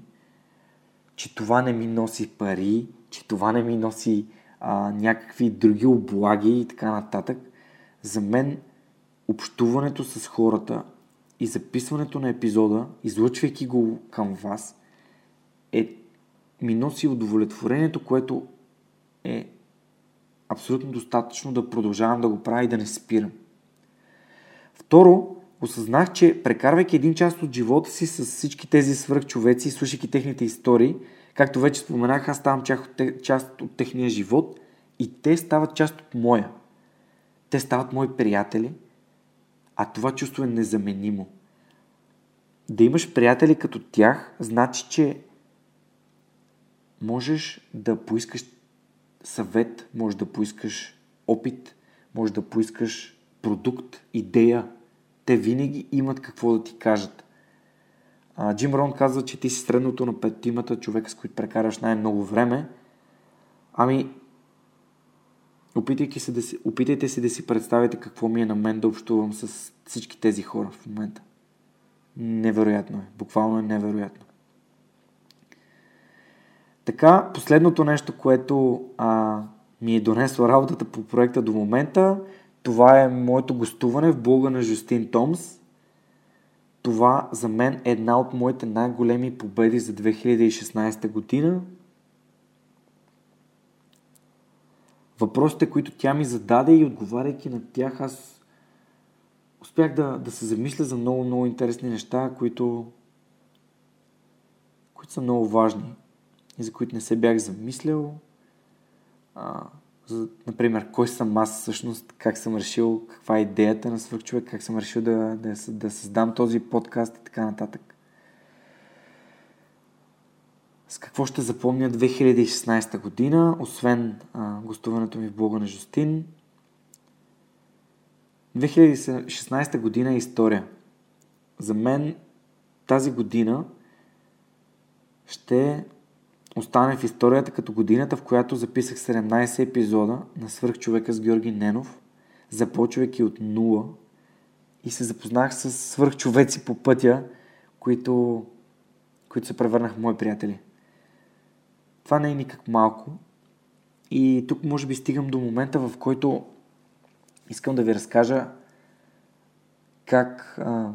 че това не ми носи пари, че това не ми носи а, някакви други облаги и така нататък. За мен общуването с хората и записването на епизода, излъчвайки го към вас, е ми носи удовлетворението, което е абсолютно достатъчно да продължавам да го правя и да не спирам. Второ, осъзнах, че прекарвайки един част от живота си с всички тези свръхчовеци, слушайки техните истории, както вече споменах, аз ставам част от техния живот и те стават част от моя. Те стават мои приятели, а това чувство е незаменимо. Да имаш приятели като тях, значи, че можеш да поискаш съвет, можеш да поискаш опит, можеш да поискаш продукт, идея. Те винаги имат какво да ти кажат. Джим Рон казва, че ти си средното на петимата човека, с които прекараш най-много време. Ами, опитайте се, да си, опитайте се да си представите какво ми е на мен да общувам с всички тези хора в момента. Невероятно е. Буквално е невероятно. Така, последното нещо, което а, ми е донесло работата по проекта до момента, това е моето гостуване в блога на Жустин Томс. Това за мен е една от моите най-големи победи за 2016 година. Въпросите, които тя ми зададе и отговаряйки на тях, аз успях да, да се замисля за много, много интересни неща, които, които са много важни и за които не се бях замислял. А, за, например, кой съм аз всъщност, как съм решил, каква е идеята на свърх човек, как съм решил да, да, да създам този подкаст и така нататък. С какво ще запомня 2016 година, освен а, гостуването ми в блога на Жустин. 2016 година е история. За мен тази година ще остане в историята като годината, в която записах 17 епизода на Свърхчовека с Георги Ненов, започвайки от нула и се запознах с свърхчовеци по пътя, които, които се превърнаха в мои приятели. Това не е никак малко. И тук може би стигам до момента, в който искам да ви разкажа как а,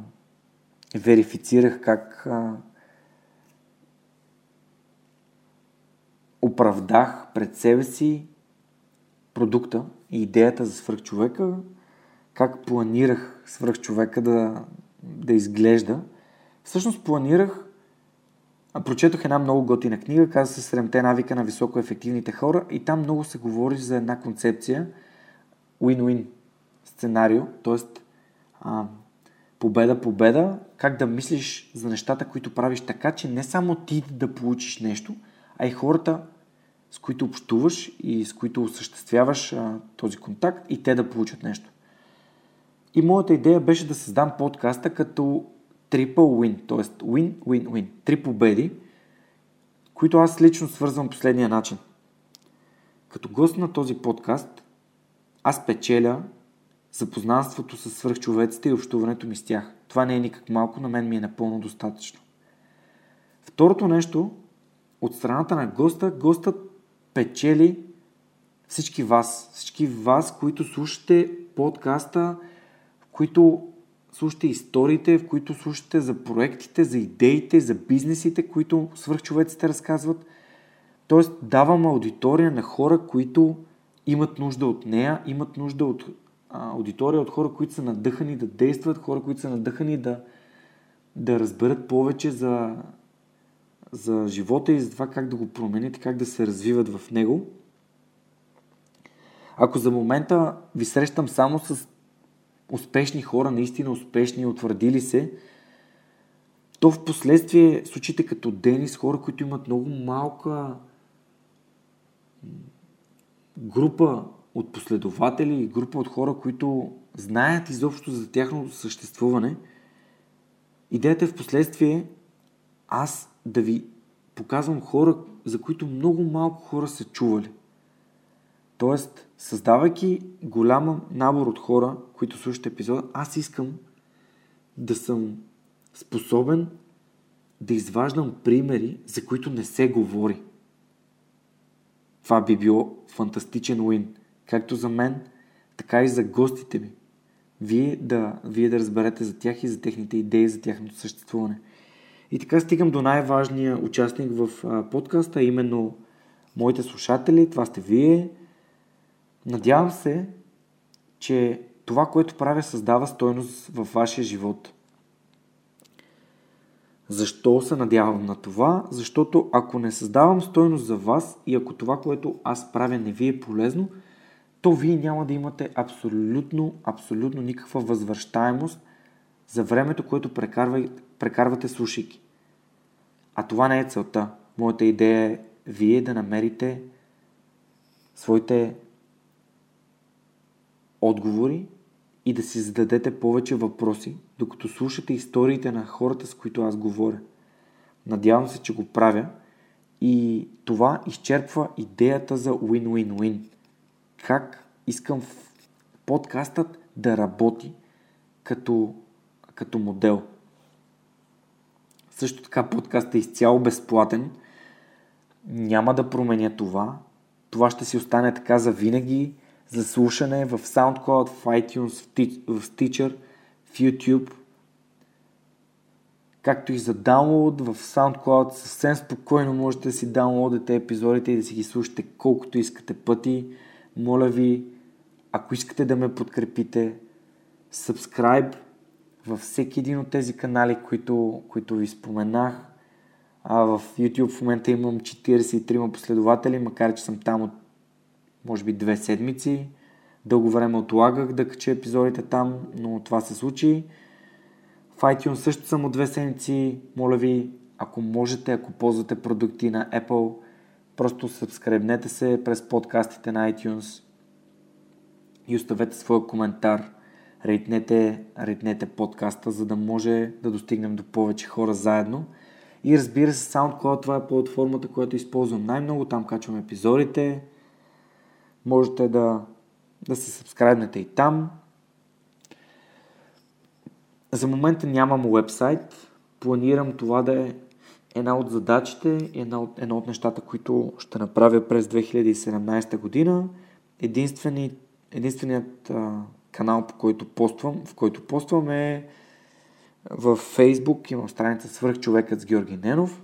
верифицирах, как а, оправдах пред себе си продукта и идеята за свръхчовека, как планирах свръхчовека да, да изглежда. Всъщност планирах, прочетох една много готина книга, казва се Сремте навика на високоефективните хора и там много се говори за една концепция win-win сценарио, т.е. победа-победа, как да мислиш за нещата, които правиш така, че не само ти да получиш нещо, а и хората, с които общуваш и с които осъществяваш а, този контакт и те да получат нещо. И моята идея беше да създам подкаста като triple win, т.е. win, win, win, три победи, които аз лично свързвам последния начин. Като гост на този подкаст, аз печеля запознанството с свръхчовеците и общуването ми с тях. Това не е никак малко, на мен ми е напълно достатъчно. Второто нещо, от страната на госта, гостът печели всички вас. Всички вас, които слушате подкаста, в които слушате историите, в които слушате за проектите, за идеите, за бизнесите, които свърхчовеците разказват. Тоест, давам аудитория на хора, които имат нужда от нея, имат нужда от а, аудитория от хора, които са надъхани да действат, хора, които са надъхани да, да разберат повече за, за живота и за това как да го променят и как да се развиват в него. Ако за момента ви срещам само с успешни хора, наистина успешни, утвърдили се, то в последствие случаите като Денис, хора, които имат много малка група от последователи и група от хора, които знаят изобщо за тяхното съществуване, идеята е в последствие аз да ви показвам хора, за които много малко хора са чували. Тоест, създавайки голям набор от хора, които слушат епизода, аз искам да съм способен да изваждам примери, за които не се говори. Това би било фантастичен уин, както за мен, така и за гостите ми. Вие да, вие да разберете за тях и за техните идеи, за тяхното съществуване – И така стигам до най-важния участник в подкаста, именно моите слушатели, това сте вие. Надявам се, че това, което правя, създава стойност във вашия живот. Защо се надявам на това? Защото ако не създавам стойност за вас и ако това, което аз правя, не ви е полезно, то вие няма да имате абсолютно, абсолютно никаква възвръщаемост за времето, което прекарвате, прекарвате слушайки. А това не е целта. Моята идея е вие да намерите своите отговори и да си зададете повече въпроси, докато слушате историите на хората, с които аз говоря. Надявам се, че го правя и това изчерпва идеята за win-win-win. Как искам подкастът да работи като, като модел. Също така подкастът е изцяло безплатен. Няма да променя това. Това ще си остане така за винаги за слушане в SoundCloud, в iTunes, в Stitcher, в YouTube, както и за даунлоуд в SoundCloud. Съвсем спокойно можете да си даунлоудите епизодите и да си ги слушате колкото искате пъти. Моля ви, ако искате да ме подкрепите, subscribe във всеки един от тези канали, които, които ви споменах. А в YouTube в момента имам 43 последователи, макар че съм там от може би две седмици. Дълго време отлагах да кача епизодите там, но това се случи. В iTunes също съм от две седмици. Моля ви, ако можете, ако ползвате продукти на Apple, просто сабскребнете се през подкастите на iTunes и оставете своя коментар. Рейтнете, рейтнете подкаста, за да може да достигнем до повече хора заедно. И разбира се, SoundCloud това е платформата, която използвам най-много. Там качвам епизодите, Можете да, да се сабскрайбнете и там. За момента нямам уебсайт. Планирам това да е една от задачите, една от, едно от нещата, които ще направя през 2017 година. Единствени, единственият канал, по който поствам, в който поствам е в Facebook. Имам страница Свърх човекът с Георги Ненов.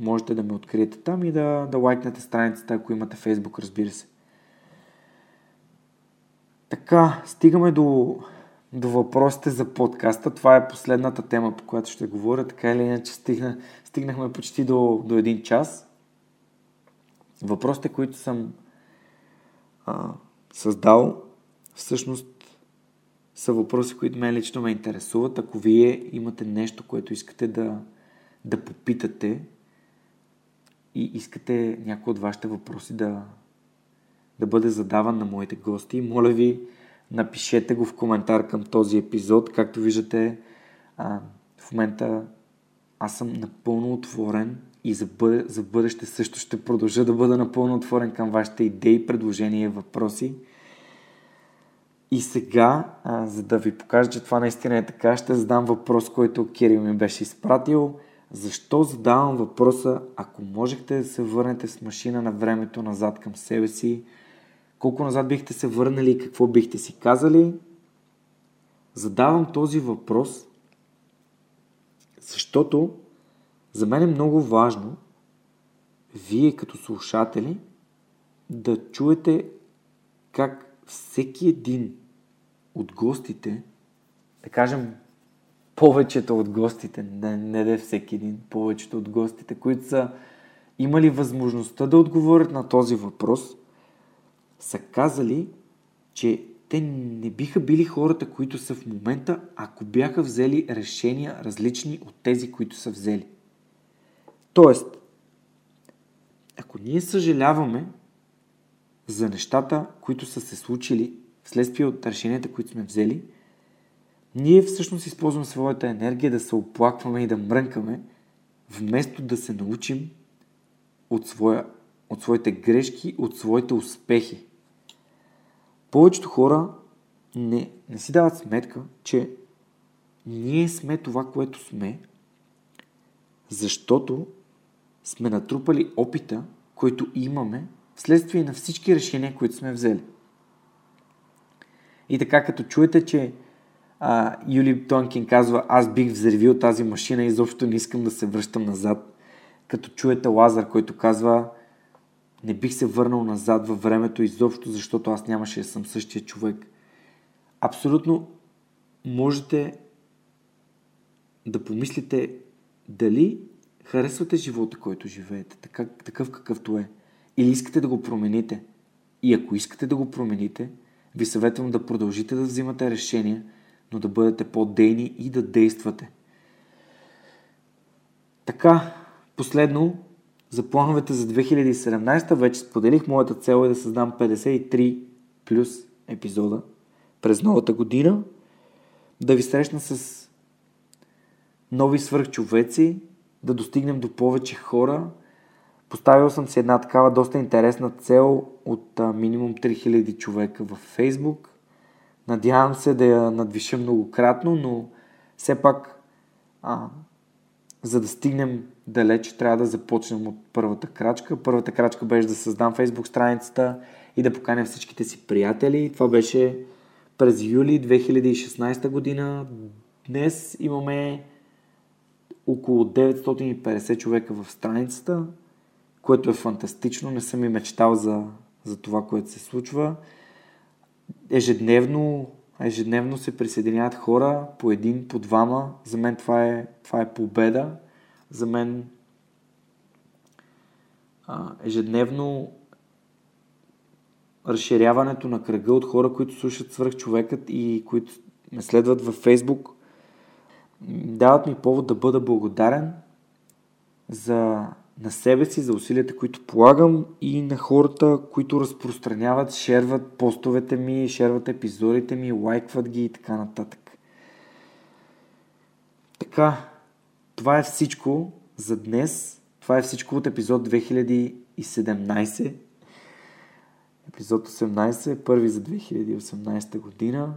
Можете да ме откриете там и да, да лайкнете страницата, ако имате Facebook, разбира се. Така, стигаме до, до въпросите за подкаста. Това е последната тема, по която ще говоря. Така или иначе стигна, стигнахме почти до, до един час. Въпросите, които съм а, създал, всъщност са въпроси, които мен лично ме интересуват. Ако вие имате нещо, което искате да, да попитате и искате някои от вашите въпроси да, да бъде задаван на моите гости. Моля ви, напишете го в коментар към този епизод. Както виждате, а, в момента аз съм напълно отворен и за, бъде, за бъдеще също ще продължа да бъда напълно отворен към вашите идеи, предложения и въпроси. И сега, за да ви покажа, че това наистина е така, ще задам въпрос, който Кирил ми беше изпратил. Защо задавам въпроса, ако можехте да се върнете с машина на времето назад към себе си, колко назад бихте се върнали и какво бихте си казали? Задавам този въпрос, защото за мен е много важно вие като слушатели да чуете как всеки един гостите, да кажем повечето от гостите, не, не да всеки един, повечето от гостите, които са имали възможността да отговорят на този въпрос – са казали, че те не биха били хората, които са в момента, ако бяха взели решения различни от тези, които са взели. Тоест, ако ние съжаляваме за нещата, които са се случили вследствие от решенията, които сме взели, ние всъщност използваме своята енергия да се оплакваме и да мрънкаме, вместо да се научим от, своя, от своите грешки, от своите успехи. Повечето хора не, не си дават сметка, че ние сме това, което сме, защото сме натрупали опита, който имаме вследствие на всички решения, които сме взели. И така, като чуете, че А, Юли Тонкин казва, аз бих взривил тази машина и изобщо не искам да се връщам назад. Като чуете Лазар, който казва, не бих се върнал назад във времето изобщо, защото аз нямаше да съм същия човек. Абсолютно можете да помислите дали харесвате живота, който живеете, така, такъв какъвто е. Или искате да го промените. И ако искате да го промените, ви съветвам да продължите да взимате решения, но да бъдете по-дейни и да действате. Така, последно, за плановете за 2017 вече споделих, моята цел е да създам 53 плюс епизода през новата година, да ви срещна с нови свърхчовеци, да достигнем до повече хора. Поставил съм си една такава доста интересна цел от а, минимум 3000 човека в Facebook. Надявам се да я надвиша многократно, но все пак а, за да стигнем далеч, трябва да започнем от първата крачка. Първата крачка беше да създам Facebook страницата и да поканя всичките си приятели. Това беше през юли 2016 година. Днес имаме около 950 човека в страницата, което е фантастично. Не съм и мечтал за, за това, което се случва. Ежедневно, ежедневно се присъединяват хора по един, по двама. За мен това е, това е победа. За мен а, ежедневно разширяването на кръга от хора, които слушат свръхчовекът и които ме следват във Фейсбук, дават ми повод да бъда благодарен за на себе си, за усилията, които полагам и на хората, които разпространяват, шерват постовете ми, шерват епизодите ми, лайкват ги и така нататък. Така, това е всичко за днес. Това е всичко от епизод 2017. Епизод 18, първи за 2018 година.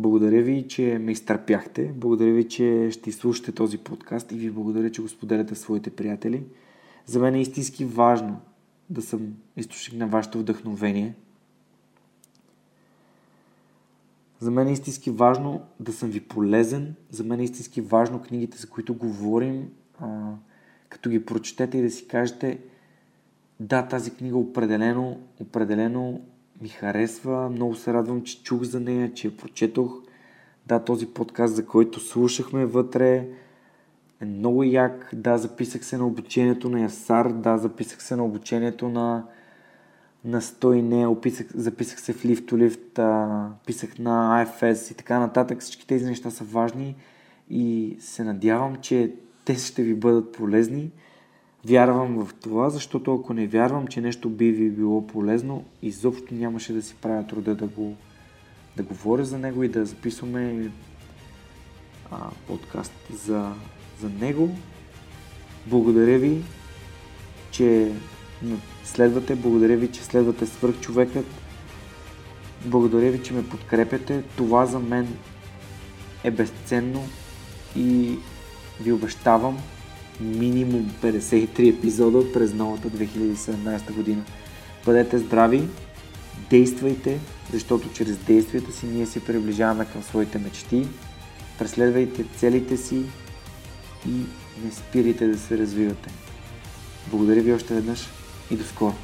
Благодаря ви, че ме изтърпяхте. Благодаря ви, че ще изслушате този подкаст и ви благодаря, че го споделяте своите приятели. За мен е истински важно да съм източник на вашето вдъхновение. За мен е истински важно да съм ви полезен. За мен е истински важно книгите, за които говорим, а, като ги прочетете и да си кажете да, тази книга определено, определено ми харесва. Много се радвам, че чух за нея, че я прочетох. Да, този подкаст, за който слушахме вътре, е много як. Да, записах се на обучението на Ясар. Да, записах се на обучението на, на Стойне. Описах, записах се в Lift to Lift. писах на IFS и така нататък. Всички тези неща са важни и се надявам, че те ще ви бъдат полезни. Вярвам в това, защото ако не вярвам, че нещо би ви било полезно, изобщо нямаше да си правя труда да го да говоря за него и да записваме а, подкаст за, за него. Благодаря ви, че следвате, благодаря ви, че следвате свърхчовекът. Благодаря ви, че ме подкрепяте. Това за мен е безценно и ви обещавам, минимум 53 епизода през новата 2017 година. Бъдете здрави, действайте, защото чрез действията си ние се приближаваме към своите мечти. Преследвайте целите си и не спирайте да се развивате. Благодаря ви още веднъж и до скоро!